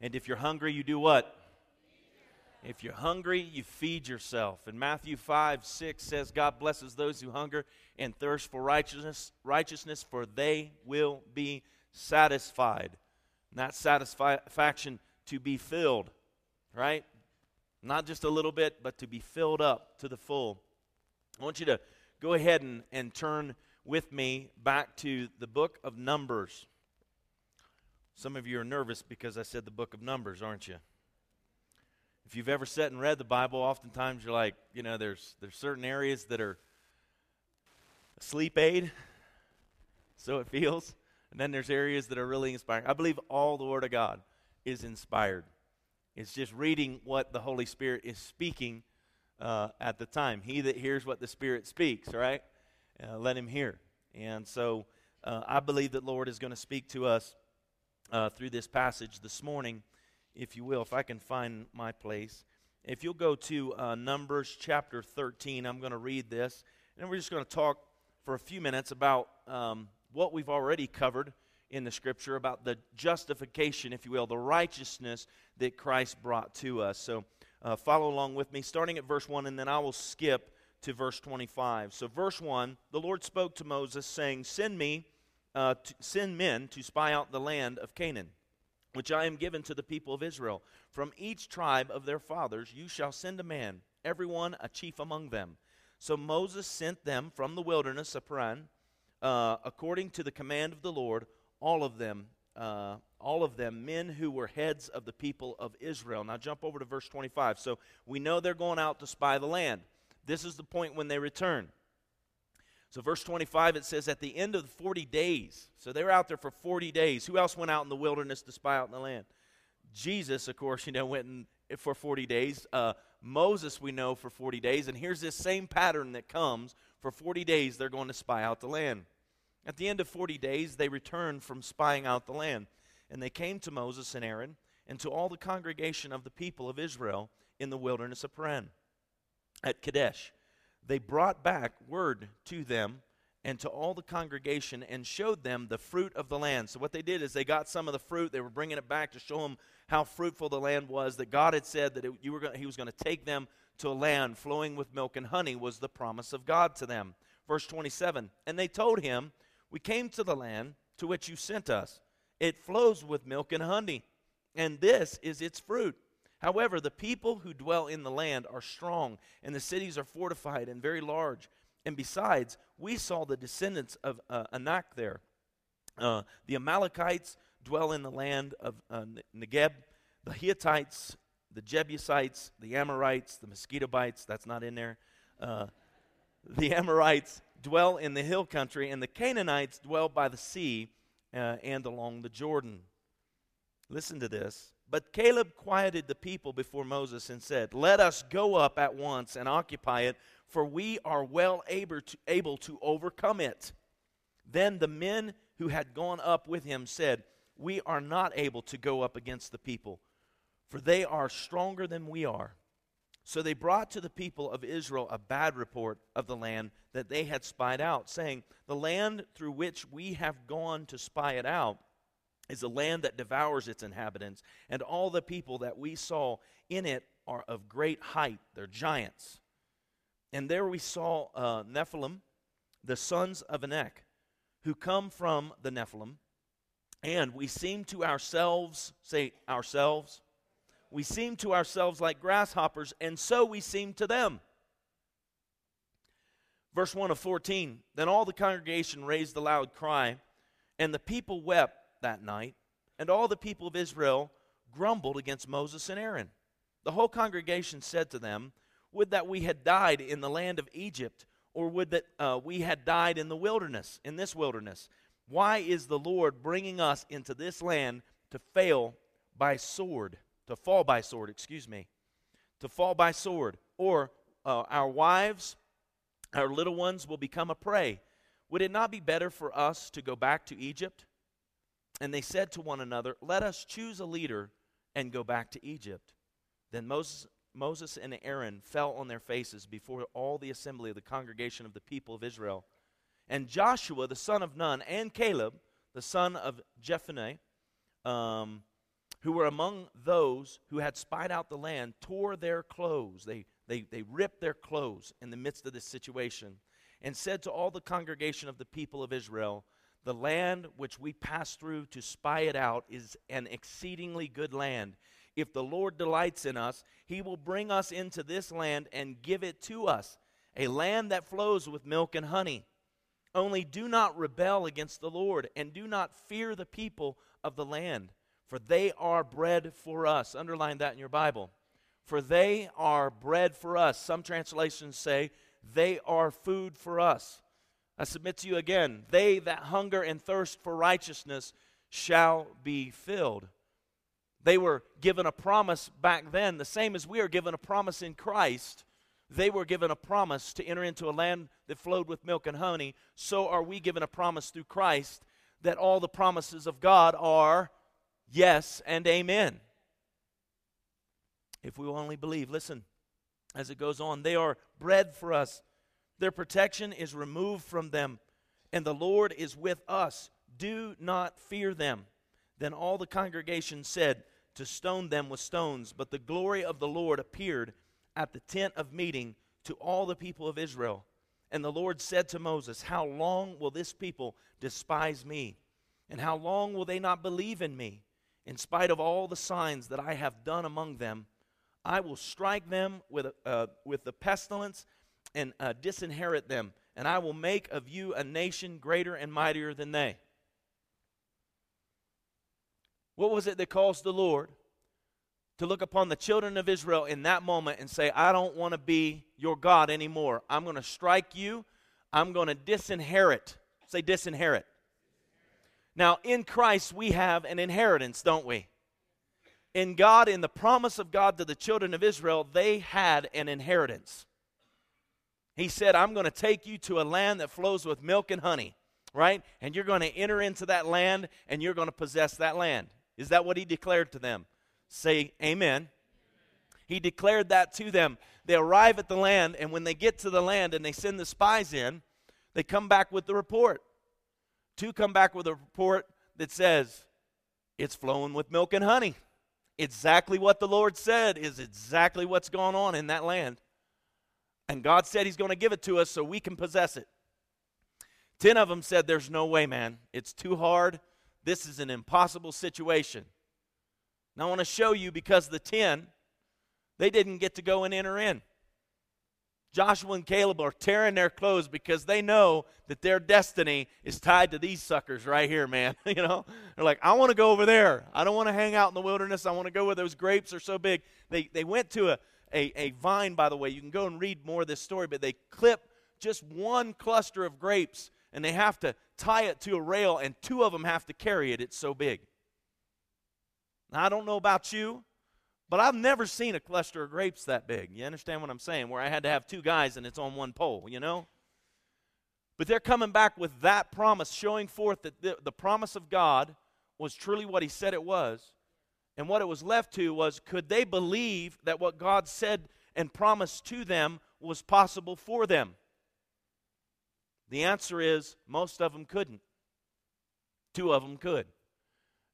And if you're hungry, you do what? If you're hungry, you feed yourself. And Matthew 5 6 says, God blesses those who hunger and thirst for righteousness, righteousness, for they will be satisfied. Not satisfaction to be filled, right? Not just a little bit, but to be filled up to the full. I want you to go ahead and, and turn with me back to the book of Numbers. Some of you are nervous because I said the book of Numbers, aren't you? If you've ever sat and read the Bible, oftentimes you're like, you know, there's there's certain areas that are sleep aid, so it feels, and then there's areas that are really inspiring. I believe all the Word of God is inspired. It's just reading what the Holy Spirit is speaking uh, at the time. He that hears what the Spirit speaks, right? Uh, let him hear. And so uh, I believe that Lord is going to speak to us uh, through this passage this morning if you will, if I can find my place. If you'll go to uh, Numbers chapter 13, I'm going to read this, and we're just going to talk for a few minutes about um, what we've already covered in the scripture about the justification, if you will, the righteousness that Christ brought to us. So uh, follow along with me, starting at verse 1, and then I will skip to verse 25. So, verse 1 the Lord spoke to Moses, saying, Send me, uh, send men to spy out the land of Canaan which I am given to the people of Israel. From each tribe of their fathers you shall send a man, every one a chief among them. So Moses sent them from the wilderness of Paran, uh, according to the command of the Lord, all of them, uh, all of them men who were heads of the people of Israel. Now jump over to verse 25. So we know they're going out to spy the land. This is the point when they return. So, verse 25, it says, at the end of the 40 days, so they were out there for 40 days. Who else went out in the wilderness to spy out in the land? Jesus, of course, you know, went in, for 40 days. Uh, Moses, we know, for 40 days. And here's this same pattern that comes for 40 days, they're going to spy out the land. At the end of 40 days, they returned from spying out the land. And they came to Moses and Aaron and to all the congregation of the people of Israel in the wilderness of Paran at Kadesh they brought back word to them and to all the congregation and showed them the fruit of the land. So, what they did is they got some of the fruit, they were bringing it back to show them how fruitful the land was, that God had said that it, you were gonna, He was going to take them to a land flowing with milk and honey, was the promise of God to them. Verse 27 And they told him, We came to the land to which you sent us. It flows with milk and honey, and this is its fruit. However, the people who dwell in the land are strong, and the cities are fortified and very large. And besides, we saw the descendants of uh, Anak there. Uh, the Amalekites dwell in the land of uh, Negeb, the Hittites, the Jebusites, the Amorites, the mosquito bites, that's not in there. Uh, the Amorites dwell in the hill country, and the Canaanites dwell by the sea uh, and along the Jordan. Listen to this. But Caleb quieted the people before Moses and said, Let us go up at once and occupy it, for we are well able to, able to overcome it. Then the men who had gone up with him said, We are not able to go up against the people, for they are stronger than we are. So they brought to the people of Israel a bad report of the land that they had spied out, saying, The land through which we have gone to spy it out is a land that devours its inhabitants, and all the people that we saw in it are of great height. They're giants. And there we saw uh, Nephilim, the sons of Anak, who come from the Nephilim. And we seem to ourselves, say ourselves, we seem to ourselves like grasshoppers, and so we seem to them. Verse 1 of 14 Then all the congregation raised a loud cry, and the people wept that night, and all the people of Israel grumbled against Moses and Aaron. The whole congregation said to them, Would that we had died in the land of Egypt, or would that uh, we had died in the wilderness, in this wilderness. Why is the Lord bringing us into this land to fail by sword, to fall by sword, excuse me, to fall by sword? Or uh, our wives, our little ones will become a prey. Would it not be better for us to go back to Egypt? And they said to one another, Let us choose a leader and go back to Egypt. Then Moses, Moses and Aaron fell on their faces before all the assembly of the congregation of the people of Israel. And Joshua, the son of Nun, and Caleb, the son of Jephunneh, um, who were among those who had spied out the land tore their clothes. They, they, they ripped their clothes in the midst of this situation and said to all the congregation of the people of Israel, The land which we passed through to spy it out is an exceedingly good land. If the Lord delights in us, he will bring us into this land and give it to us, a land that flows with milk and honey. Only do not rebel against the Lord, and do not fear the people of the land for they are bread for us. Underline that in your Bible. For they are bread for us. Some translations say, they are food for us. I submit to you again, they that hunger and thirst for righteousness shall be filled. They were given a promise back then, the same as we are given a promise in Christ. They were given a promise to enter into a land that flowed with milk and honey. So are we given a promise through Christ that all the promises of God are yes and amen. If we will only believe, listen, as it goes on, they are bread for us. Their protection is removed from them, and the Lord is with us. Do not fear them. Then all the congregation said to stone them with stones, but the glory of the Lord appeared at the tent of meeting to all the people of Israel. And the Lord said to Moses, How long will this people despise me? And how long will they not believe in me? in spite of all the signs that I have done among them, I will strike them with, uh, with the pestilence and uh, disinherit them, and I will make of you a nation greater and mightier than they. What was it that caused the Lord to look upon the children of Israel in that moment and say, I don't want to be your God anymore. I'm going to strike you. I'm going to disinherit. Say, disinherit. Now, in Christ, we have an inheritance, don't we? In God, in the promise of God to the children of Israel, they had an inheritance. He said, I'm going to take you to a land that flows with milk and honey, right? And you're going to enter into that land and you're going to possess that land. Is that what he declared to them? Say amen. He declared that to them. They arrive at the land, and when they get to the land and they send the spies in, they come back with the report. Two come back with a report that says it's flowing with milk and honey. Exactly what the Lord said is exactly what's going on in that land. And God said He's going to give it to us so we can possess it. Ten of them said, There's no way, man. It's too hard. This is an impossible situation. Now, I want to show you because the ten, they didn't get to go and enter in. Joshua and Caleb are tearing their clothes because they know that their destiny is tied to these suckers right here, man. you know, they're like, I want to go over there. I don't want to hang out in the wilderness. I want to go where those grapes are so big. They they went to a, a a vine, by the way. You can go and read more of this story, but they clip just one cluster of grapes and they have to tie it to a rail, and two of them have to carry it. It's so big. Now, I don't know about you. But I've never seen a cluster of grapes that big. You understand what I'm saying? Where I had to have two guys and it's on one pole, you know? But they're coming back with that promise, showing forth that the, the promise of God was truly what He said it was. And what it was left to was could they believe that what God said and promised to them was possible for them? The answer is most of them couldn't. Two of them could.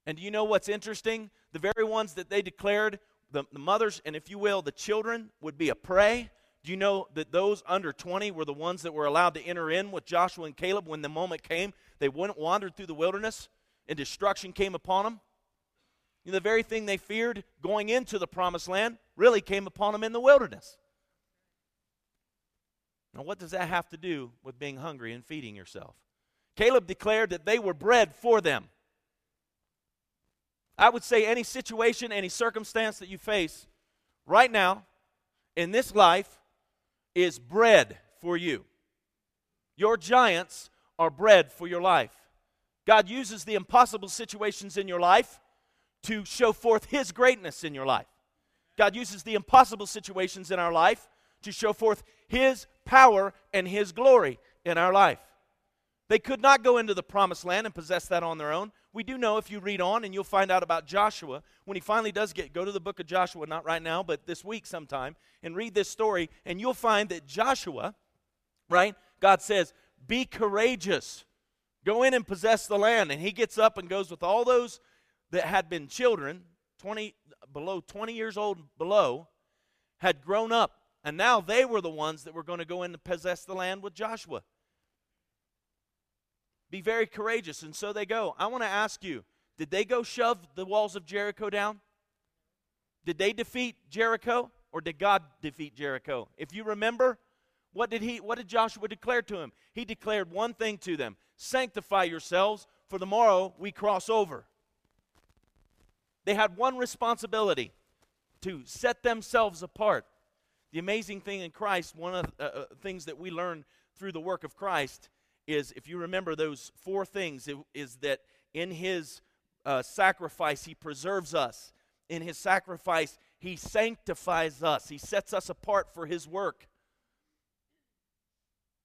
And do you know what's interesting? The very ones that they declared the, the mothers and, if you will, the children would be a prey. Do you know that those under 20 were the ones that were allowed to enter in with Joshua and Caleb when the moment came? They went, wandered through the wilderness and destruction came upon them. The very thing they feared going into the promised land really came upon them in the wilderness. Now, what does that have to do with being hungry and feeding yourself? Caleb declared that they were bread for them. I would say any situation, any circumstance that you face right now in this life is bread for you. Your giants are bread for your life. God uses the impossible situations in your life to show forth His greatness in your life. God uses the impossible situations in our life to show forth His power and His glory in our life. They could not go into the promised land and possess that on their own we do know if you read on and you'll find out about Joshua when he finally does get go to the book of Joshua not right now but this week sometime and read this story and you'll find that Joshua right God says be courageous go in and possess the land and he gets up and goes with all those that had been children 20 below 20 years old below had grown up and now they were the ones that were going to go in and possess the land with Joshua. Be very courageous and so they go. I want to ask you, did they go shove the walls of Jericho down? Did they defeat Jericho or did God defeat Jericho? If you remember, what did he what did Joshua declare to him? He declared one thing to them, sanctify yourselves for tomorrow we cross over. They had one responsibility to set themselves apart. The amazing thing in Christ, one of the uh, uh, things that we learn through the work of Christ is if you remember those four things, it, is that in his uh, sacrifice, he preserves us. In his sacrifice, he sanctifies us. He sets us apart for his work.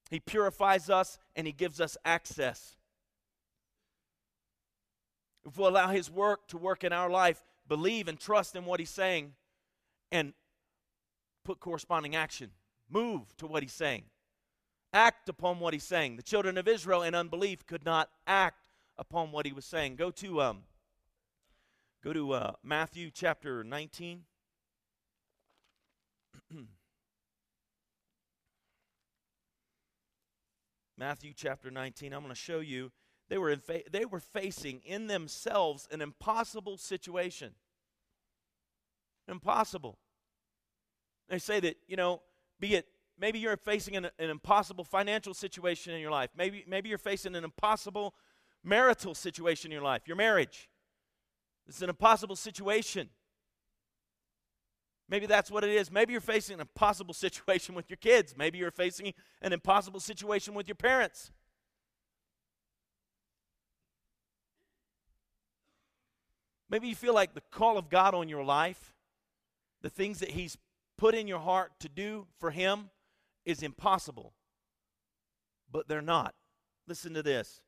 He purifies us and he gives us access. If we allow his work to work in our life, believe and trust in what he's saying, and put corresponding action, move to what he's saying, act upon what he's saying. The children of Israel in unbelief could not act upon what he was saying. Go to um, go to uh, Matthew chapter 19. Matthew chapter 19. I'm going to show you they were, fa- they were facing in themselves an impossible situation. Impossible. They say that, you know, be it maybe you're facing an, an impossible financial situation in your life. Maybe, maybe you're facing an impossible marital situation in your life, your marriage. It's an impossible situation. Maybe that's what it is. Maybe you're facing an impossible situation with your kids. Maybe you're facing an impossible situation with your parents. Maybe you feel like the call of God on your life, the things that He's put in your heart to do for Him, is impossible. But they're not. Listen to this.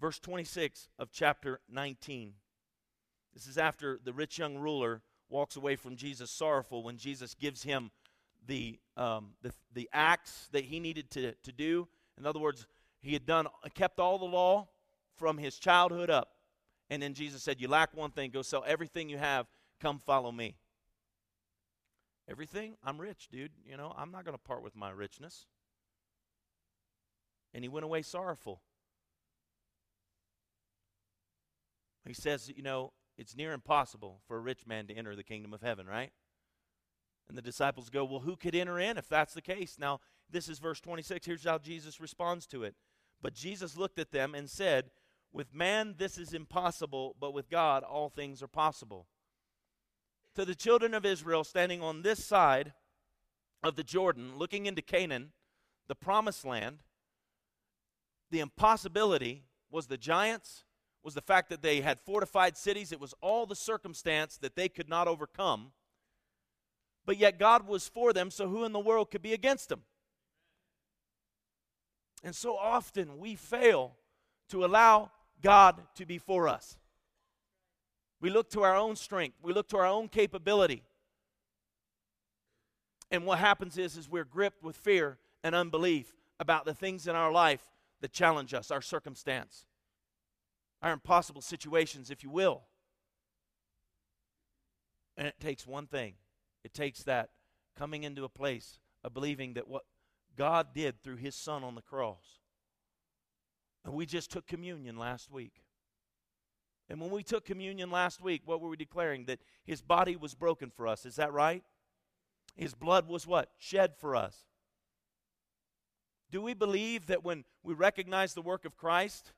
Verse 26 of chapter 19. This is after the rich young ruler walks away from Jesus sorrowful when Jesus gives him the, um, the, the acts that he needed to, to do. In other words, he had done kept all the law from his childhood up. And then Jesus said, You lack one thing, go sell everything you have, come follow me. Everything? I'm rich, dude. You know, I'm not going to part with my richness. And he went away sorrowful. He says, You know, it's near impossible for a rich man to enter the kingdom of heaven, right? And the disciples go, Well, who could enter in if that's the case? Now, this is verse 26. Here's how Jesus responds to it. But Jesus looked at them and said, with man, this is impossible, but with God, all things are possible. To the children of Israel standing on this side of the Jordan, looking into Canaan, the promised land, the impossibility was the giants, was the fact that they had fortified cities. It was all the circumstance that they could not overcome. But yet God was for them, so who in the world could be against them? And so often we fail to allow God to be for us. We look to our own strength, we look to our own capability. And what happens is, is we're gripped with fear and unbelief about the things in our life that challenge us, our circumstance, our impossible situations, if you will. And it takes one thing it takes that coming into a place of believing that what God did through His Son on the cross and we just took communion last week. And when we took communion last week, what were we declaring? That his body was broken for us. Is that right? His blood was what? Shed for us. Do we believe that when we recognize the work of Christ,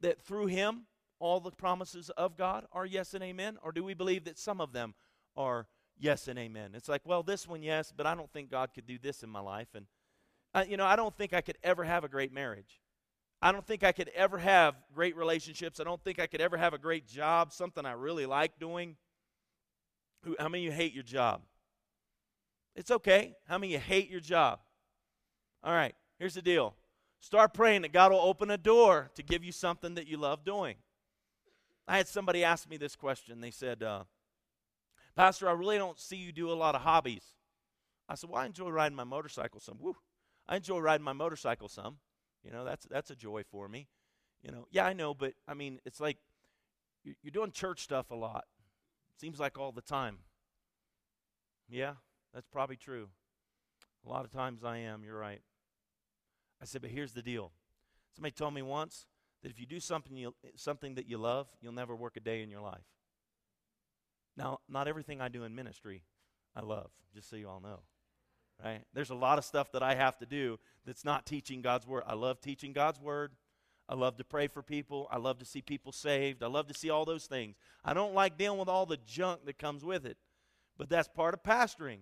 that through him all the promises of God are yes and amen? Or do we believe that some of them are yes and amen? It's like, well, this one, yes, but I don't think God could do this in my life. And, you know, I don't think I could ever have a great marriage. I don't think I could ever have great relationships. I don't think I could ever have a great job, something I really like doing. How many of you hate your job? It's okay. How many of you hate your job? All right, here's the deal. Start praying that God will open a door to give you something that you love doing. I had somebody ask me this question. They said, uh, Pastor, I really don't see you do a lot of hobbies. I said, Well, I enjoy riding my motorcycle some. Woo. I enjoy riding my motorcycle some. You know, that's that's a joy for me. You know, yeah, I know, but I mean, it's like you're doing church stuff a lot. Seems like all the time. Yeah, that's probably true. A lot of times I am, you're right. I said, but here's the deal. Somebody told me once that if you do something, you, something that you love, you'll never work a day in your life. Now, not everything I do in ministry I love, just so you all know. Right? There's a lot of stuff that I have to do that's not teaching God's word. I love teaching God's word. I love to pray for people. I love to see people saved. I love to see all those things. I don't like dealing with all the junk that comes with it, but that's part of pastoring.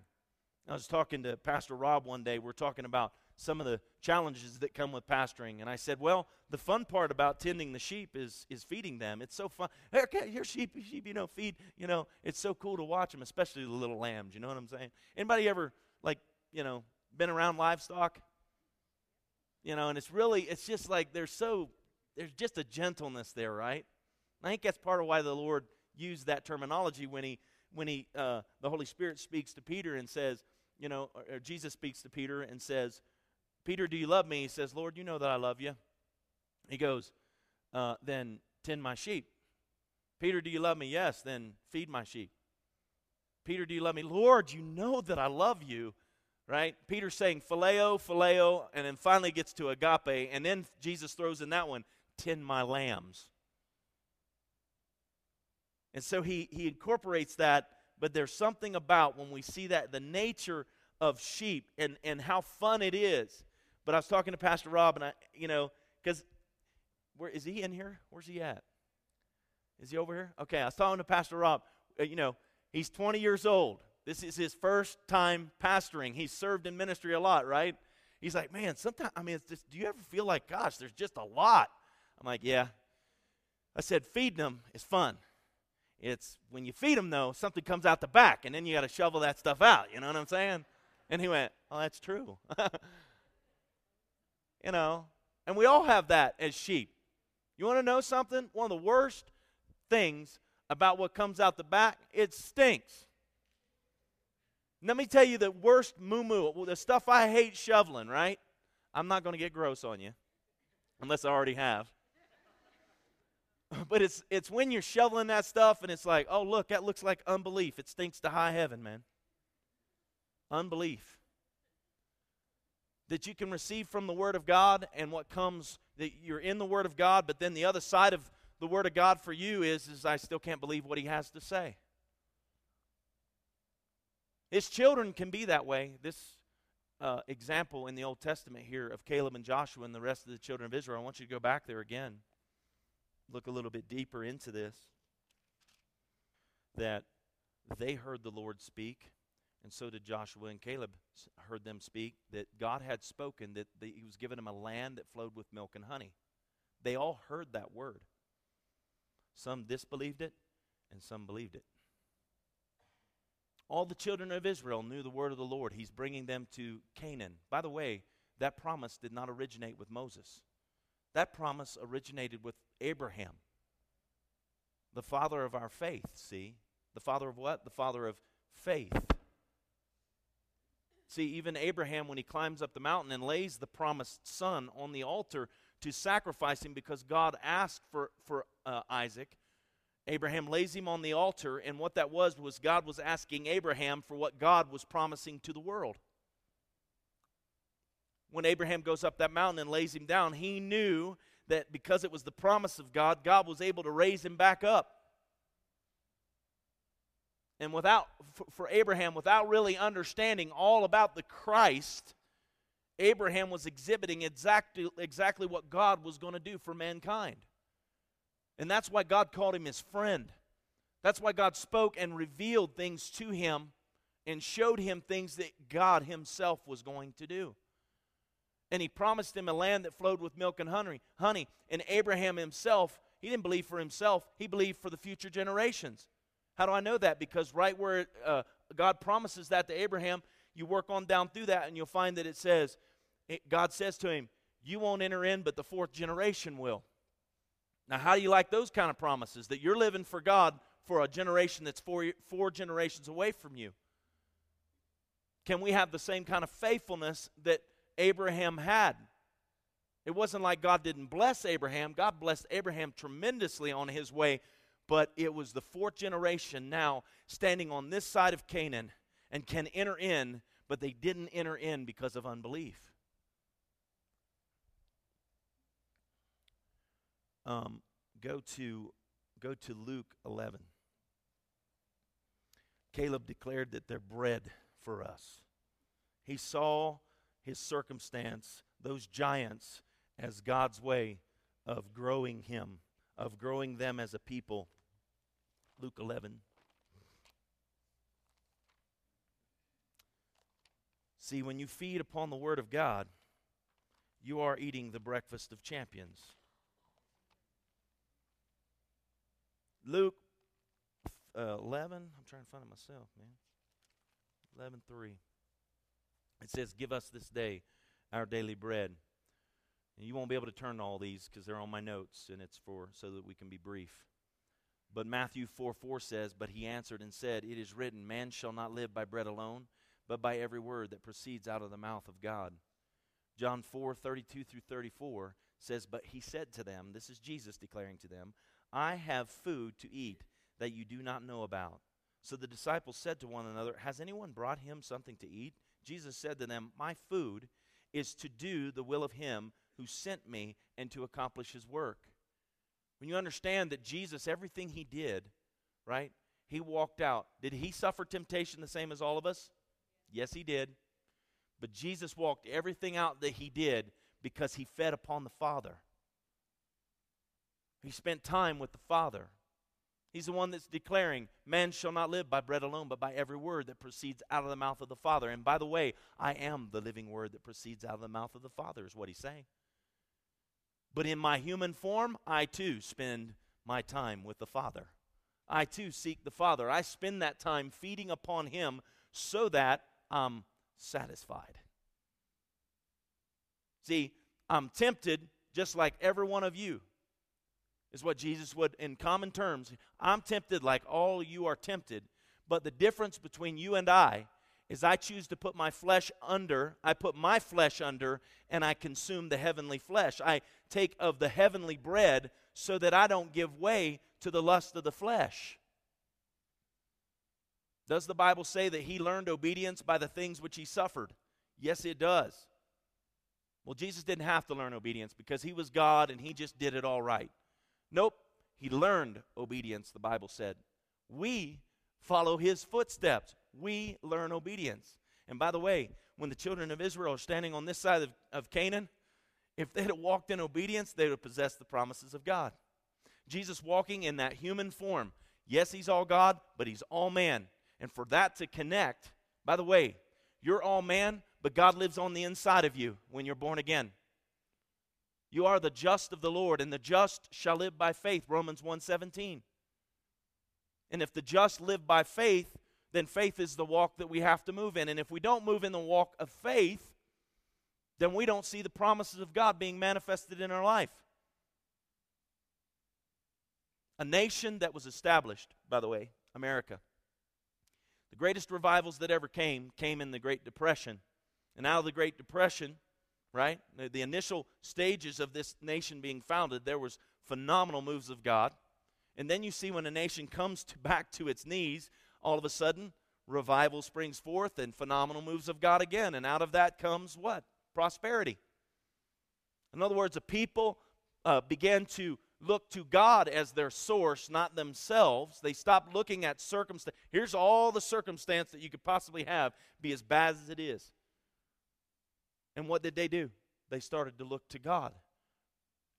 I was talking to Pastor Rob one day. We're talking about some of the challenges that come with pastoring, and I said, "Well, the fun part about tending the sheep is is feeding them. It's so fun. Hey, okay, sheep, sheep, you know, feed. You know, it's so cool to watch them, especially the little lambs. You know what I'm saying? Anybody ever you know, been around livestock? You know, and it's really, it's just like they're so there's just a gentleness there, right? I think that's part of why the Lord used that terminology when he when he uh, the Holy Spirit speaks to Peter and says, you know, or, or Jesus speaks to Peter and says, Peter, do you love me? He says, Lord, you know that I love you. He goes, uh, then tend my sheep. Peter, do you love me? Yes, then feed my sheep. Peter, do you love me? Lord, you know that I love you right? Peter's saying phileo, phileo, and then finally gets to agape, and then Jesus throws in that one, tend my lambs. And so he, he incorporates that, but there's something about when we see that, the nature of sheep and, and how fun it is. But I was talking to Pastor Rob, and I, you know, because where is he in here? Where's he at? Is he over here? Okay, I was talking to Pastor Rob. Uh, you know, he's 20 years old. This is his first time pastoring. He's served in ministry a lot, right? He's like, man, sometimes, I mean, it's just, do you ever feel like, gosh, there's just a lot? I'm like, yeah. I said, feeding them is fun. It's when you feed them, though, something comes out the back, and then you got to shovel that stuff out. You know what I'm saying? And he went, oh, that's true. you know, and we all have that as sheep. You want to know something? One of the worst things about what comes out the back, it stinks. Let me tell you the worst moo moo, the stuff I hate shoveling, right? I'm not going to get gross on you, unless I already have. but it's it's when you're shoveling that stuff and it's like, oh look, that looks like unbelief. It stinks to high heaven, man. Unbelief. That you can receive from the Word of God and what comes that you're in the Word of God, but then the other side of the Word of God for you is is I still can't believe what He has to say. His children can be that way. This uh, example in the Old Testament here of Caleb and Joshua and the rest of the children of Israel, I want you to go back there again look a little bit deeper into this that they heard the Lord speak, and so did Joshua and Caleb heard them speak, that God had spoken, that He was giving them a land that flowed with milk and honey. They all heard that word. Some disbelieved it, and some believed it. All the children of Israel knew the word of the Lord. He's bringing them to Canaan. By the way, that promise did not originate with Moses. That promise originated with Abraham, the father of our faith, see? The father of what? The father of faith. See, even Abraham, when he climbs up the mountain and lays the promised son on the altar to sacrifice him because God asked for, for uh, Isaac, Abraham lays him on the altar, and what that was was God was asking Abraham for what God was promising to the world when Abraham goes up that mountain and lays him down, he knew that because it was the promise of God, God was able to raise him back up. And without, for Abraham, without really understanding all about the Christ, Abraham was exhibiting exactly, exactly what God was going to do for mankind. And that's why God called him his friend. That's why God spoke and revealed things to him and showed him things that God himself was going to do and he promised him a land that flowed with milk and honey. Honey, and Abraham himself, he didn't believe for himself; he believed for the future generations. How do I know that? Because right where uh, God promises that to Abraham, you work on down through that, and you'll find that it says, it, God says to him, "You won't enter in, but the fourth generation will." Now, how do you like those kind of promises? That you're living for God for a generation that's four, four generations away from you. Can we have the same kind of faithfulness that Abraham had. It wasn't like God didn't bless Abraham. God blessed Abraham tremendously on his way. but it was the fourth generation now standing on this side of Canaan and can enter in, but they didn't enter in because of unbelief. Um, go to go to Luke 11. Caleb declared that they're bread for us. He saw his circumstance, those giants, as God's way of growing him, of growing them as a people. Luke 11. See, when you feed upon the Word of God, you are eating the breakfast of champions. Luke uh, 11, I'm trying to find it myself, man. 11 3. It says, Give us this day our daily bread. And you won't be able to turn to all these because they're on my notes, and it's for so that we can be brief. But Matthew 4 4 says, But he answered and said, It is written, Man shall not live by bread alone, but by every word that proceeds out of the mouth of God. John 4 32 through 34 says, But he said to them, This is Jesus declaring to them, I have food to eat that you do not know about. So the disciples said to one another, Has anyone brought him something to eat? Jesus said to them, My food is to do the will of him who sent me and to accomplish his work. When you understand that Jesus, everything he did, right? He walked out. Did he suffer temptation the same as all of us? Yes, he did. But Jesus walked everything out that he did because he fed upon the Father. He spent time with the Father. He's the one that's declaring, Man shall not live by bread alone, but by every word that proceeds out of the mouth of the Father. And by the way, I am the living word that proceeds out of the mouth of the Father, is what he's saying. But in my human form, I too spend my time with the Father. I too seek the Father. I spend that time feeding upon Him so that I'm satisfied. See, I'm tempted just like every one of you is what Jesus would, in common terms, I'm tempted like all you are tempted. But the difference between you and I is I choose to put my flesh under, I put my flesh under, and I consume the heavenly flesh. I take of the heavenly bread so that I don't give way to the lust of the flesh. Does the Bible say that he learned obedience by the things which he suffered? Yes, it does. Well, Jesus didn't have to learn obedience because he was God and he just did it all right. Nope, he learned obedience, the Bible said. We follow his footsteps. We learn obedience. And by the way, when the children of Israel are standing on this side of, of Canaan, if they had walked in obedience, they would have possessed the promises of God. Jesus walking in that human form. Yes, he's all God, but he's all man. And for that to connect, by the way, you're all man, but God lives on the inside of you when you're born again. You are the just of the Lord, and the just shall live by faith, Romans 1:17. And if the just live by faith, then faith is the walk that we have to move in. And if we don't move in the walk of faith, then we don't see the promises of God being manifested in our life. A nation that was established, by the way, America. The greatest revivals that ever came came in the Great Depression. And out of the Great Depression, right? The, initial stages of this nation being founded, there was phenomenal moves of God. And then you see when a nation comes to back to its knees, all of a sudden, revival springs forth and phenomenal moves of God again. And out of that comes what? Prosperity. In other words, the people uh, began to look to God as their source, not themselves. They stopped looking at circumstance. Here's all the circumstance that you could possibly have, be as bad as it is. And what did they do? They started to look to God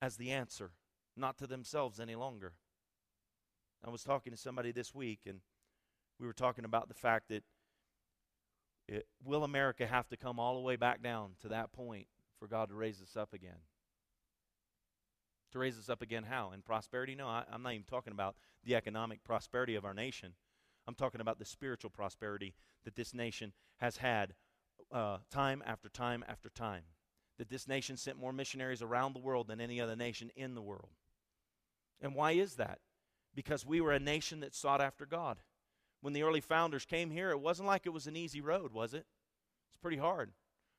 as the answer, not to themselves any longer. I was talking to somebody this week, and we were talking about the fact that it, will America have to come all the way back down to that point for God to raise us up again? To raise us up again, how? In prosperity? No, I, I'm not even talking about the economic prosperity of our nation. I'm talking about the spiritual prosperity that this nation has had uh, time after time after time that this nation sent more missionaries around the world than any other nation in the world. And why is that? Because we were a nation that sought after God. When the early founders came here, it wasn't like it was an easy road, was it? It's pretty hard.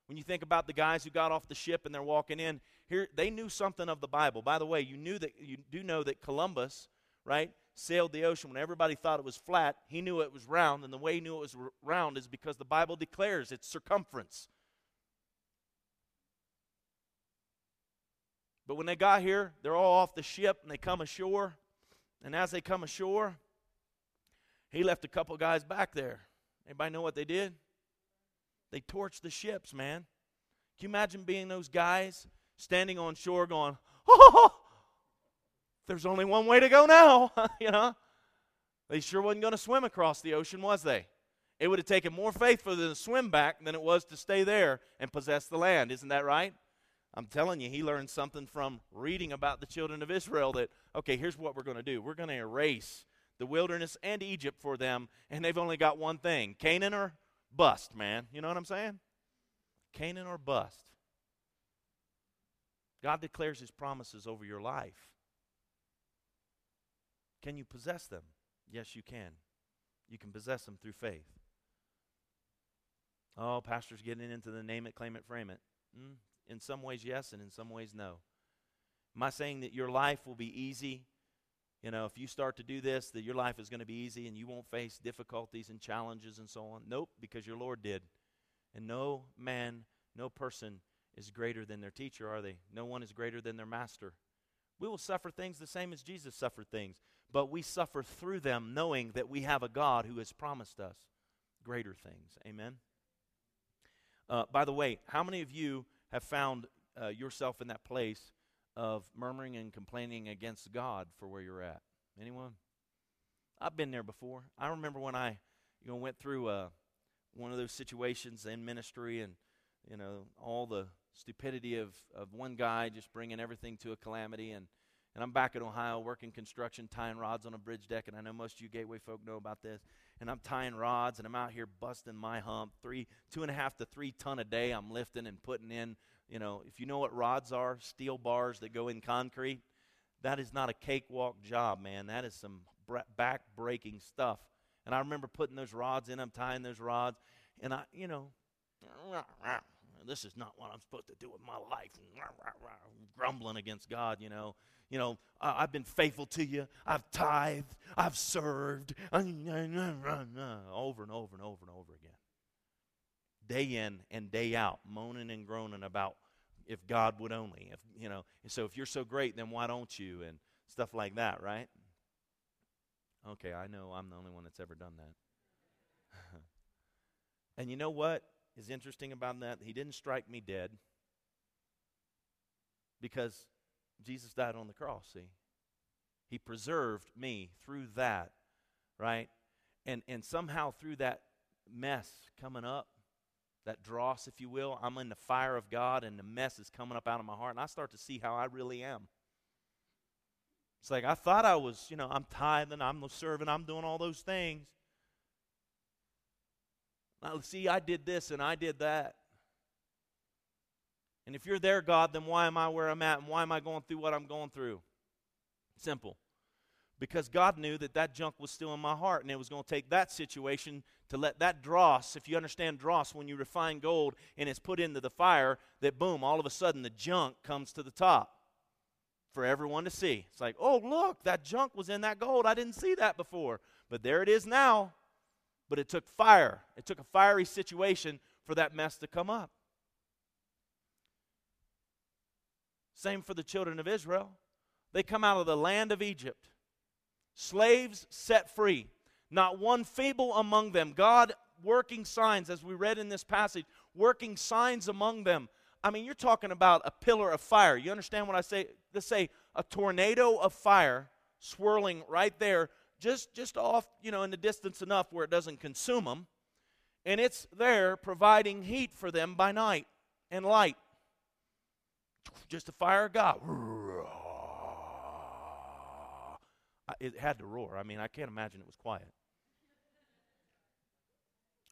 When you think about the guys who got off the ship and they're walking in, here they knew something of the Bible. By the way, you knew that you do know that Columbus, right, sailed the ocean when everybody thought it was flat. He knew it was round, and the way he knew it was round is because the Bible declares its circumference. But when they got here, they're all off the ship and they come ashore. And as they come ashore, he left a couple guys back there. Anybody know what they did? They torched the ships, man. Can you imagine being those guys standing on shore going, oh, there's only one way to go now, you know? They sure wasn't going to swim across the ocean, was they? It would have taken more faith for them to swim back than it was to stay there and possess the land. Isn't that right? I'm telling you, he learned something from reading about the children of Israel that, okay, here's what we're going to do. We're going to erase the wilderness and Egypt for them, and they've only got one thing Canaan or bust, man. You know what I'm saying? Canaan or bust. God declares his promises over your life. Can you possess them? Yes, you can. You can possess them through faith. Oh, pastor's getting into the name it, claim it, frame it. Mm, in some ways, yes, and in some ways, no. Am I saying that your life will be easy? You know, if you start to do this, that your life is going to be easy and you won't face difficulties and challenges and so on? Nope, because your Lord did. And no man, no person is greater than their teacher, are they? No one is greater than their master. We will suffer things the same as Jesus suffered things, but we suffer through them knowing that we have a God who has promised us greater things. Amen? Uh, by the way, how many of you have found uh, yourself in that place of murmuring and complaining against God for where you're at? Anyone? I've been there before. I remember when I you know, went through uh, one of those situations in ministry and, you know, all the stupidity of, of one guy just bringing everything to a calamity. And, and I'm back in Ohio working construction, tying rods on a bridge deck. And I know most of you Gateway folk know about this. And I'm tying rods and I'm out here busting my hump. Three, two and a half to three ton a day I'm lifting and putting in. You know, if you know what rods are, steel bars that go in concrete, that is not a cakewalk job, man. That is some back breaking stuff. And I remember putting those rods in, I'm tying those rods, and I, you know, this is not what I'm supposed to do with my life. Grumbling against God, you know. You know, I've been faithful to you. I've tithed. I've served. Over and over and over and over again. Day in and day out, moaning and groaning about if God would only. If you know, so if you're so great, then why don't you? And stuff like that, right? Okay, I know I'm the only one that's ever done that. and you know what? Is interesting about that. He didn't strike me dead because Jesus died on the cross, see? He preserved me through that, right? And and somehow through that mess coming up, that dross, if you will, I'm in the fire of God and the mess is coming up out of my heart, and I start to see how I really am. It's like I thought I was, you know, I'm tithing, I'm serving, I'm doing all those things. Now, see, I did this and I did that. And if you're there, God, then why am I where I'm at and why am I going through what I'm going through? Simple. Because God knew that that junk was still in my heart and it was going to take that situation to let that dross, if you understand dross, when you refine gold and it's put into the fire, that boom, all of a sudden the junk comes to the top for everyone to see. It's like, oh, look, that junk was in that gold. I didn't see that before. But there it is now but it took fire. It took a fiery situation for that mess to come up. Same for the children of Israel. They come out of the land of Egypt, slaves set free, not one feeble among them. God working signs, as we read in this passage, working signs among them. I mean, you're talking about a pillar of fire. You understand what I say? Let's say a tornado of fire swirling right there just, just off, you know, in the distance enough where it doesn't consume them. And it's there providing heat for them by night and light. Just the fire of God. It had to roar. I mean, I can't imagine it was quiet.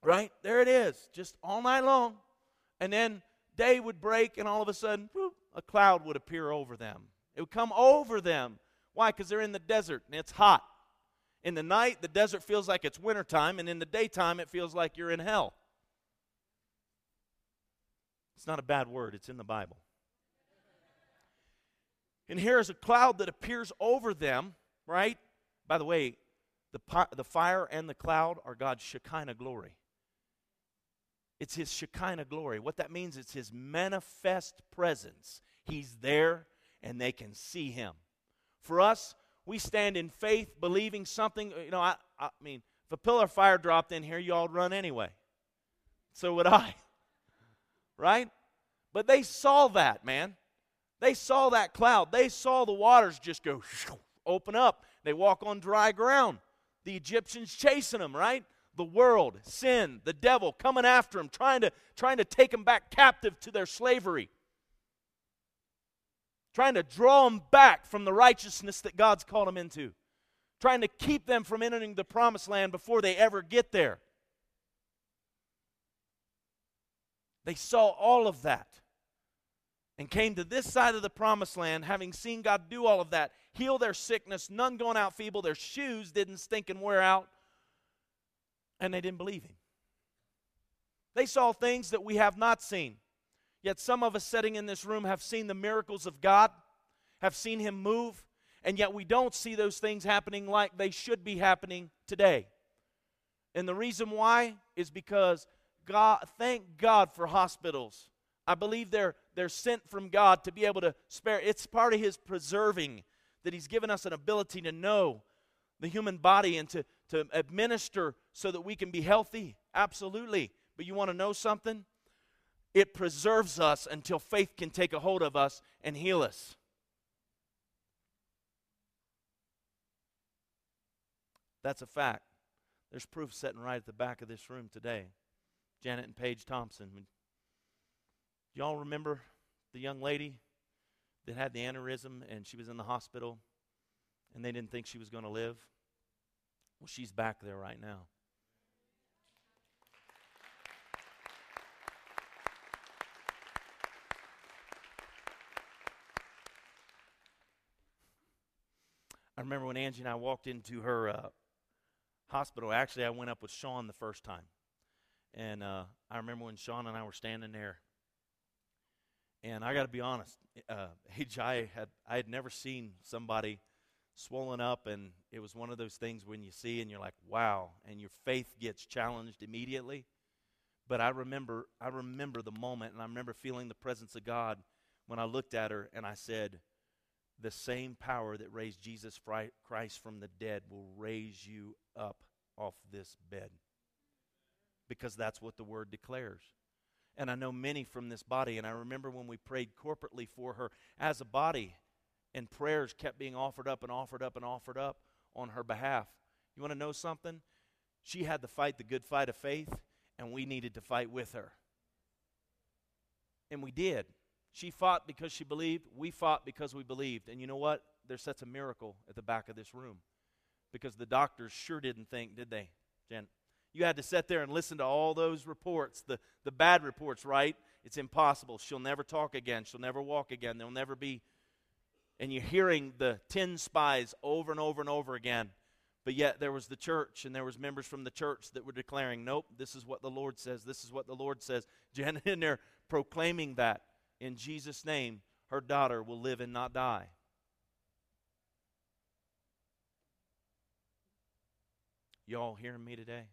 Right? There it is, just all night long. And then day would break, and all of a sudden, whoop, a cloud would appear over them. It would come over them. Why? Because they're in the desert and it's hot. In the night, the desert feels like it's wintertime, and in the daytime, it feels like you're in hell. It's not a bad word, it's in the Bible. And here is a cloud that appears over them, right? By the way, the, the fire and the cloud are God's Shekinah glory. It's His Shekinah glory. What that means, it's His manifest presence. He's there and they can see Him. For us, we stand in faith, believing something. You know, I, I mean, if a pillar of fire dropped in here, you all run anyway. So would I. Right? But they saw that, man. They saw that cloud. They saw the waters just go open up. They walk on dry ground. The Egyptians chasing them, right? The world, sin, the devil coming after them, trying to, trying to take them back captive to their slavery. Trying to draw them back from the righteousness that God's called them into. Trying to keep them from entering the promised land before they ever get there. They saw all of that and came to this side of the promised land, having seen God do all of that, heal their sickness, none going out feeble, their shoes didn't stink and wear out, and they didn't believe Him. They saw things that we have not seen. Yet some of us sitting in this room have seen the miracles of God, have seen Him move, and yet we don't see those things happening like they should be happening today. And the reason why is because God, thank God for hospitals. I believe they're, they're sent from God to be able to spare. It's part of His preserving that He's given us an ability to know the human body and to, to administer so that we can be healthy. Absolutely. But you want to know something? It preserves us until faith can take a hold of us and heal us. That's a fact. There's proof sitting right at the back of this room today. Janet and Paige Thompson. Y'all remember the young lady that had the aneurysm and she was in the hospital and they didn't think she was going to live? Well, she's back there right now. I remember when Angie and I walked into her uh, hospital. Actually, I went up with Sean the first time. And uh, I remember when Sean and I were standing there. And I got to be honest, uh, I had I had never seen somebody swollen up, and it was one of those things when you see and you're like, wow, and your faith gets challenged immediately. But I remember I remember the moment, and I remember feeling the presence of God when I looked at her and I said, the same power that raised Jesus Christ from the dead will raise you up off this bed because that's what the word declares. And I know many from this body, and I remember when we prayed corporately for her as a body, and prayers kept being offered up and offered up and offered up on her behalf. You want to know something? She had to fight the good fight of faith, and we needed to fight with her. And we did. She fought because she believed. We fought because we believed. And you know what? There's such a miracle at the back of this room because the doctors sure didn't think, did they, Jen? You had to sit there and listen to all those reports, the, the bad reports, right? It's impossible. She'll never talk again. She'll never walk again. There'll never be. And you're hearing the 10 spies over and over and over again. But yet there was the church, and there was members from the church that were declaring, nope, this is what the Lord says. This is what the Lord says. Janet in there proclaiming that in Jesus' name, her daughter will live and not die. Y'all hearing me today?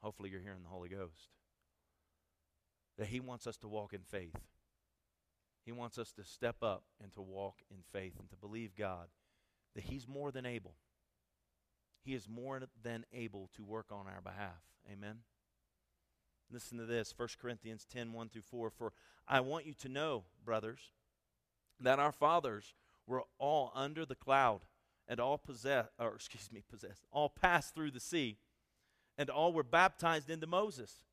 Hopefully, you're hearing the Holy Ghost. That He wants us to walk in faith. He wants us to step up and to walk in faith and to believe God that He's more than able. He is more than able to work on our behalf. Amen. Listen to this 1 Corinthians 10 1 through 4. For I want you to know, brothers, that our fathers were all under the cloud and all possessed, or excuse me, possessed, all passed through the sea, and all were baptized into Moses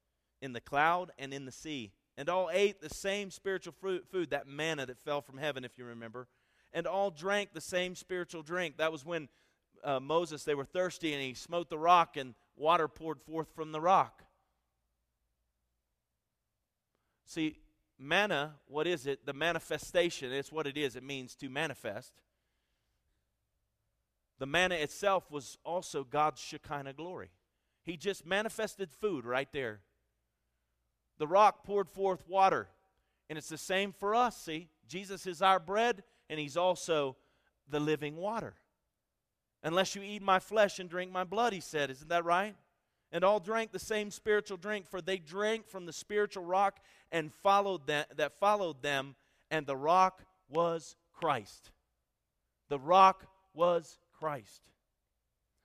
in the cloud and in the sea, and all ate the same spiritual fruit, food, that manna that fell from heaven, if you remember, and all drank the same spiritual drink. That was when uh, Moses, they were thirsty, and he smote the rock, and water poured forth from the rock. See, manna, what is it? The manifestation, it's what it is. It means to manifest. The manna itself was also God's Shekinah glory. He just manifested food right there. The rock poured forth water. And it's the same for us, see? Jesus is our bread, and He's also the living water. Unless you eat my flesh and drink my blood, he said. Isn't that right? And all drank the same spiritual drink, for they drank from the spiritual rock and followed that, that followed them, and the rock was Christ. The rock was Christ.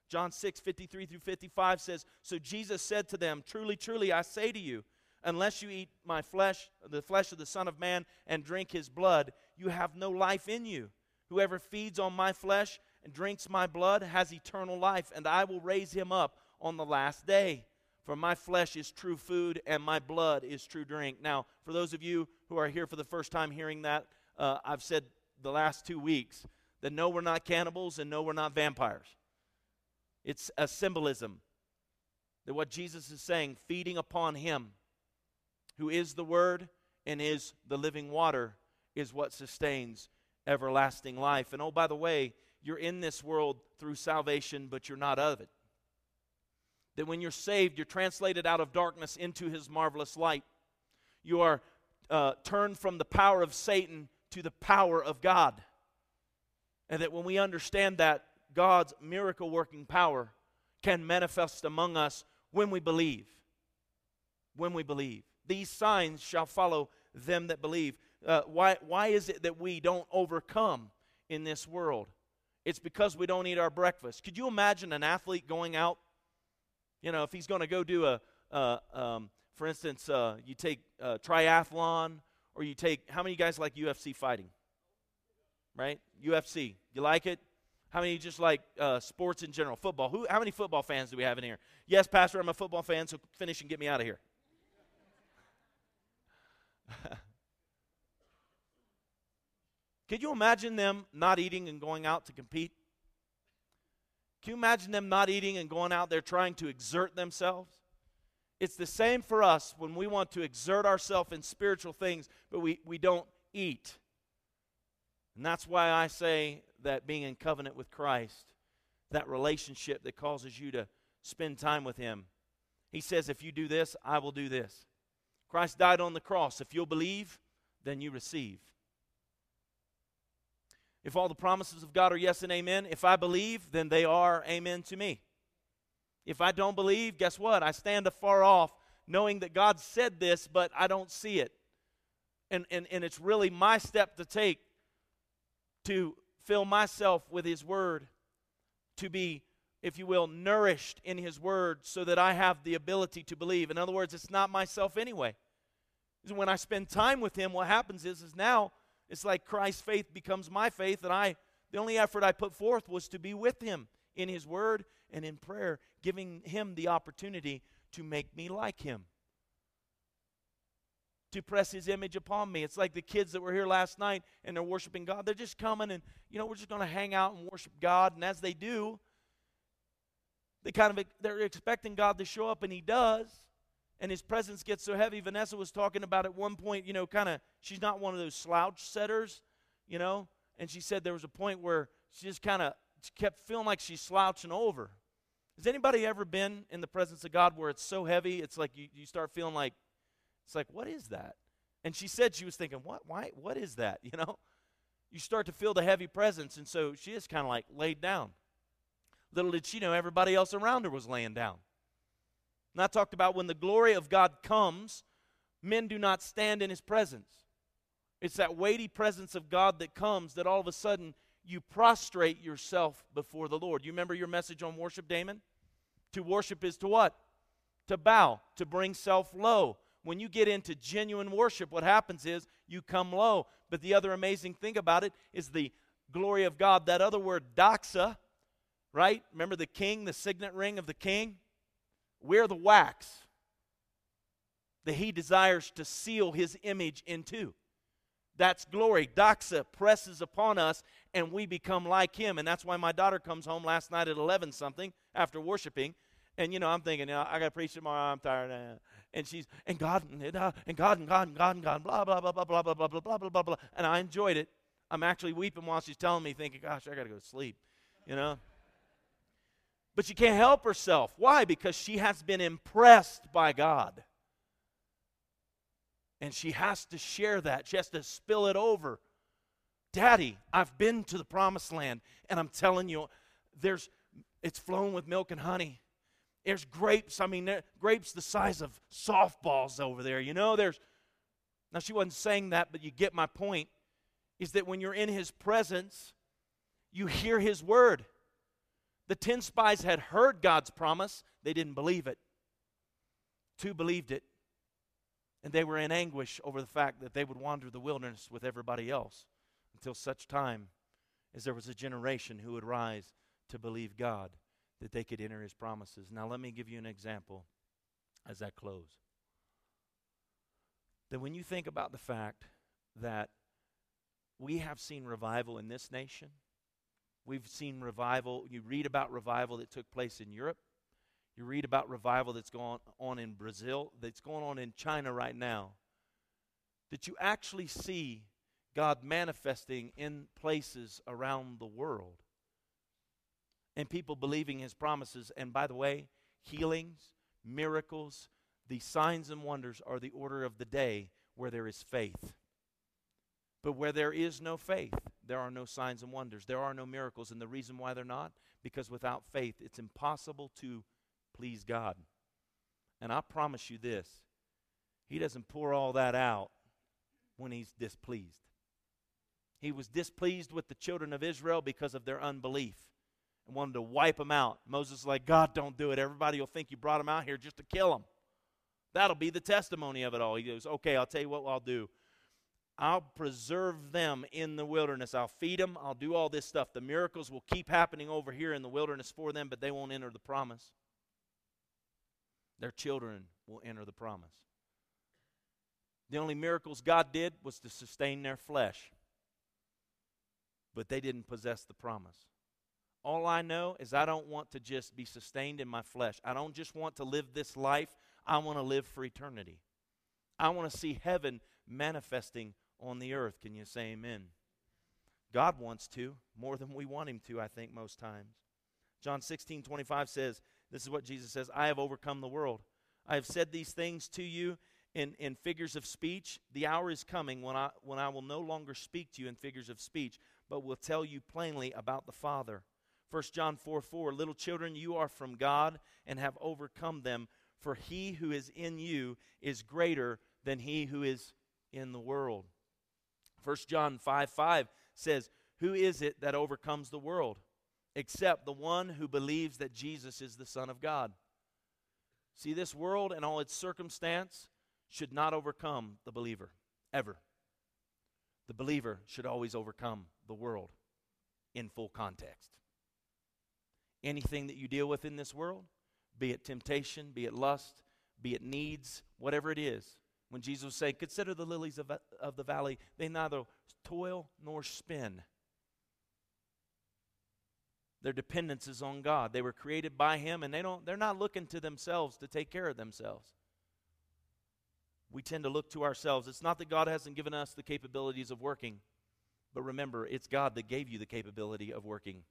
John 6, 53 through 55 says, So Jesus said to them, Truly, truly, I say to you, unless you eat my flesh, the flesh of the Son of Man, and drink his blood, you have no life in you. Whoever feeds on my flesh and drinks my blood has eternal life, and I will raise him up on the last day. For my flesh is true food, and my blood is true drink. Now, for those of you who are here for the first time hearing that, uh, I've said the last two weeks that no, we're not cannibals, and no, we're not vampires. It's a symbolism that what Jesus is saying, feeding upon Him, who is the Word and is the living water, is what sustains everlasting life. And oh, by the way, you're in this world through salvation, but you're not of it. That when you're saved, you're translated out of darkness into His marvelous light. You are uh, turned from the power of Satan to the power of God. And that when we understand that, God's miracle working power can manifest among us when we believe. When we believe. These signs shall follow them that believe. Uh, why, why is it that we don't overcome in this world? It's because we don't eat our breakfast. Could you imagine an athlete going out? You know, if he's going to go do a, uh, um, for instance, uh, you take a triathlon, or you take, how many guys like UFC fighting? Right? UFC. You like it? How many just like uh, sports in general? Football. Who? How many football fans do we have in here? Yes, Pastor, I'm a football fan, so finish and get me out of here. Could you imagine them not eating and going out to compete? Can you imagine them not eating and going out there trying to exert themselves? It's the same for us when we want to exert ourselves in spiritual things, but we, we don't eat. And that's why I say that being in covenant with Christ, that relationship that causes you to spend time with Him. He says, If you do this, I will do this. Christ died on the cross. If you'll believe, then you receive. If all the promises of God are yes and amen, if I believe, then they are amen to me. If I don't believe, guess what? I stand afar off knowing that God said this, but I don't see it. And, and, and it's really my step to take to fill myself with His Word, to be, if you will, nourished in His Word so that I have the ability to believe. In other words, it's not myself anyway. When I spend time with Him, what happens is, is now it's like Christ's faith becomes my faith, and I, the only effort I put forth was to be with Him in His Word and in prayer, giving Him the opportunity to make me like Him to press his image upon me. It's like the kids that were here last night and they're worshiping God. They're just coming and, you know, we're just going to hang out and worship God. And as they do, they kind of they're expecting God to show up and he does. And his presence gets so heavy. Vanessa was talking about at one point, you know, kind of she's not one of those slouch setters, you know, and she said there was a point where she just kind of kept feeling like she's slouching over. Has anybody ever been in the presence of God where it's so heavy, it's like you, you start feeling like it's like, what is that? And she said she was thinking, what? Why? What is that? You know, you start to feel the heavy presence, and so she is kind of like laid down. Little did she know, everybody else around her was laying down. And I talked about when the glory of God comes, men do not stand in His presence. It's that weighty presence of God that comes that all of a sudden you prostrate yourself before the Lord. You remember your message on worship, Damon? To worship is to what? To bow, to bring self low, when you get into genuine worship, what happens is you come low. But the other amazing thing about it is the glory of God. That other word, doxa, right? Remember the king, the signet ring of the king? We're the wax that he desires to seal his image into. That's glory. Doxa presses upon us and we become like him. And that's why my daughter comes home last night at 11 something after worshiping. And, you know, I'm thinking, you know, I got to preach tomorrow. I'm tired and she's and God and, uh, and God and God and God and God blah blah blah blah blah blah blah blah blah blah blah blah and I enjoyed it. I'm actually weeping while she's telling me, thinking, "Gosh, I got to go to sleep," you know. But she can't help herself. Why? Because she has been impressed by God. And she has to share that. She has to spill it over. Daddy, I've been to the promised land, and I'm telling you, there's it's flowing with milk and honey. There's grapes. I mean, grapes the size of softballs over there. You know, there's. Now, she wasn't saying that, but you get my point. Is that when you're in his presence, you hear his word. The 10 spies had heard God's promise, they didn't believe it. Two believed it, and they were in anguish over the fact that they would wander the wilderness with everybody else until such time as there was a generation who would rise to believe God that they could enter his promises. Now, let me give you an example as I close. That when you think about the fact that we have seen revival in this nation, we've seen revival, you read about revival that took place in Europe, you read about revival that's going on in Brazil, that's going on in China right now, that you actually see God manifesting in places around the world and people believing his promises. And by the way, healings, miracles, the signs and wonders are the order of the day where there is faith. But where there is no faith, there are no signs and wonders. There are no miracles. And the reason why they're not, because without faith, it's impossible to please God. And I promise you this He doesn't pour all that out when He's displeased. He was displeased with the children of Israel because of their unbelief and wanted to wipe them out. Moses like, God, don't do it. Everybody will think you brought them out here just to kill them. That'll be the testimony of it all. He goes, Okay, I'll tell you what I'll do. I'll preserve them in the wilderness. I'll feed them. I'll do all this stuff. The miracles will keep happening over here in the wilderness for them, but they won't enter the promise. Their children will enter the promise. The only miracles God did was to sustain their flesh, but they didn't possess the promise. All I know is I don't want to just be sustained in my flesh. I don't just want to live this life, I want to live for eternity. I want to see heaven manifesting on the earth. Can you say amen? God wants to more than we want him to, I think, most times. John 16 25 says, This is what Jesus says I have overcome the world. I have said these things to you in, in figures of speech. The hour is coming when I, when I will no longer speak to you in figures of speech, but will tell you plainly about the Father. 1 John 4 4 Little children, you are from God and have overcome them, for he who is in you is greater than he who is in the world. 1 John 5 5 says, Who is it that overcomes the world? Except the one who believes that Jesus is the Son of God. See, this world and all its circumstance should not overcome the believer, ever. The believer should always overcome the world in full context. Anything that you deal with in this world, be it temptation, be it lust, be it needs, whatever it is, when Jesus said, Consider the lilies of, of the valley, they neither toil nor spin. Their dependence is on God. They were created by Him, and they don't, they're not looking to themselves to take care of themselves. We tend to look to ourselves. It's not that God hasn't given us the capabilities of working, but remember, it's God that gave you the capability of working.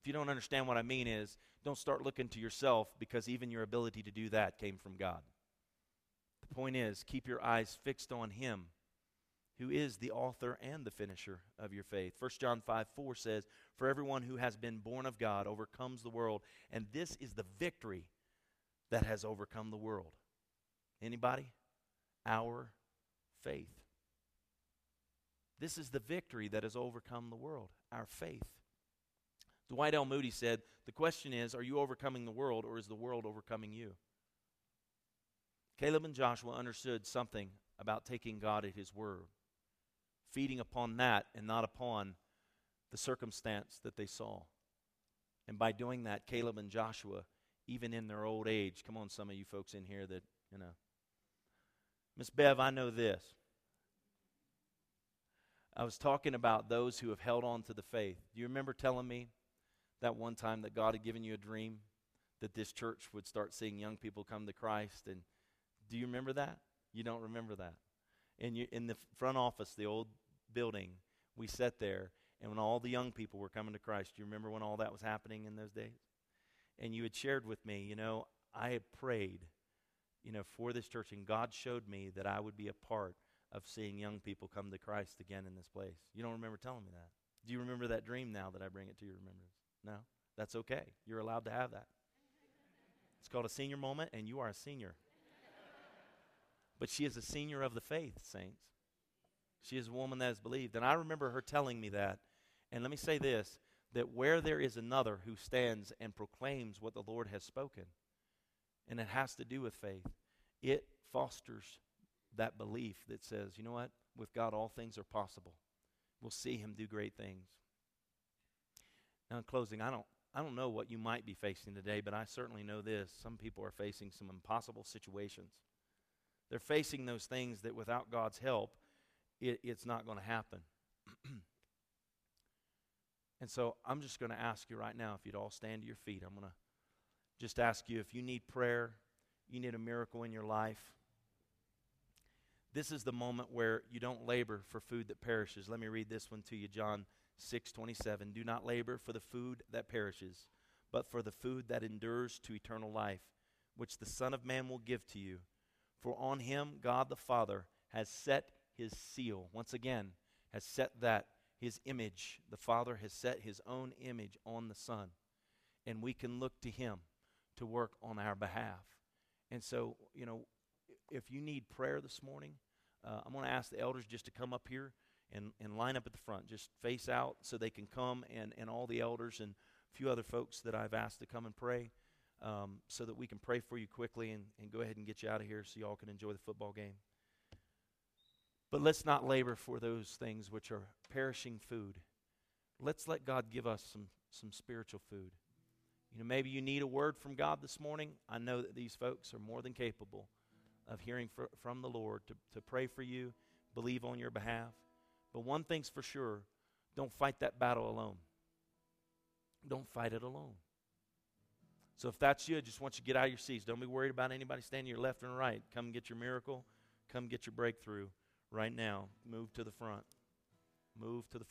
If you don't understand what I mean, is don't start looking to yourself because even your ability to do that came from God. The point is, keep your eyes fixed on Him who is the author and the finisher of your faith. 1 John 5 4 says, For everyone who has been born of God overcomes the world, and this is the victory that has overcome the world. Anybody? Our faith. This is the victory that has overcome the world, our faith. Dwight L. Moody said, The question is, are you overcoming the world or is the world overcoming you? Caleb and Joshua understood something about taking God at His word, feeding upon that and not upon the circumstance that they saw. And by doing that, Caleb and Joshua, even in their old age, come on, some of you folks in here that, you know, Miss Bev, I know this. I was talking about those who have held on to the faith. Do you remember telling me that one time that God had given you a dream that this church would start seeing young people come to Christ. And do you remember that? You don't remember that. In, you, in the front office, the old building, we sat there, and when all the young people were coming to Christ, do you remember when all that was happening in those days? And you had shared with me, you know, I had prayed, you know, for this church, and God showed me that I would be a part of seeing young people come to Christ again in this place. You don't remember telling me that? Do you remember that dream now that I bring it to your remembrance? No? That's okay. You're allowed to have that. It's called a senior moment, and you are a senior. but she is a senior of the faith, saints. She is a woman that has believed. And I remember her telling me that. And let me say this that where there is another who stands and proclaims what the Lord has spoken, and it has to do with faith, it fosters that belief that says, you know what? With God, all things are possible. We'll see Him do great things. Now, in closing, I don't, I don't know what you might be facing today, but I certainly know this. Some people are facing some impossible situations. They're facing those things that without God's help, it, it's not going to happen. and so I'm just going to ask you right now if you'd all stand to your feet. I'm going to just ask you if you need prayer, you need a miracle in your life. This is the moment where you don't labor for food that perishes. Let me read this one to you, John 6:27. Do not labor for the food that perishes, but for the food that endures to eternal life, which the Son of Man will give to you. For on him God the Father has set his seal. Once again, has set that his image. The Father has set his own image on the Son, and we can look to him to work on our behalf. And so, you know, if you need prayer this morning, uh, I'm going to ask the elders just to come up here and, and line up at the front. Just face out so they can come, and, and all the elders and a few other folks that I've asked to come and pray um, so that we can pray for you quickly and, and go ahead and get you out of here so y'all can enjoy the football game. But let's not labor for those things which are perishing food. Let's let God give us some, some spiritual food. You know, maybe you need a word from God this morning. I know that these folks are more than capable of hearing fr- from the Lord to, to pray for you, believe on your behalf. But one thing's for sure don't fight that battle alone. Don't fight it alone. So if that's you, I just want you to get out of your seats. Don't be worried about anybody standing your left and right. Come get your miracle. Come get your breakthrough right now. Move to the front. Move to the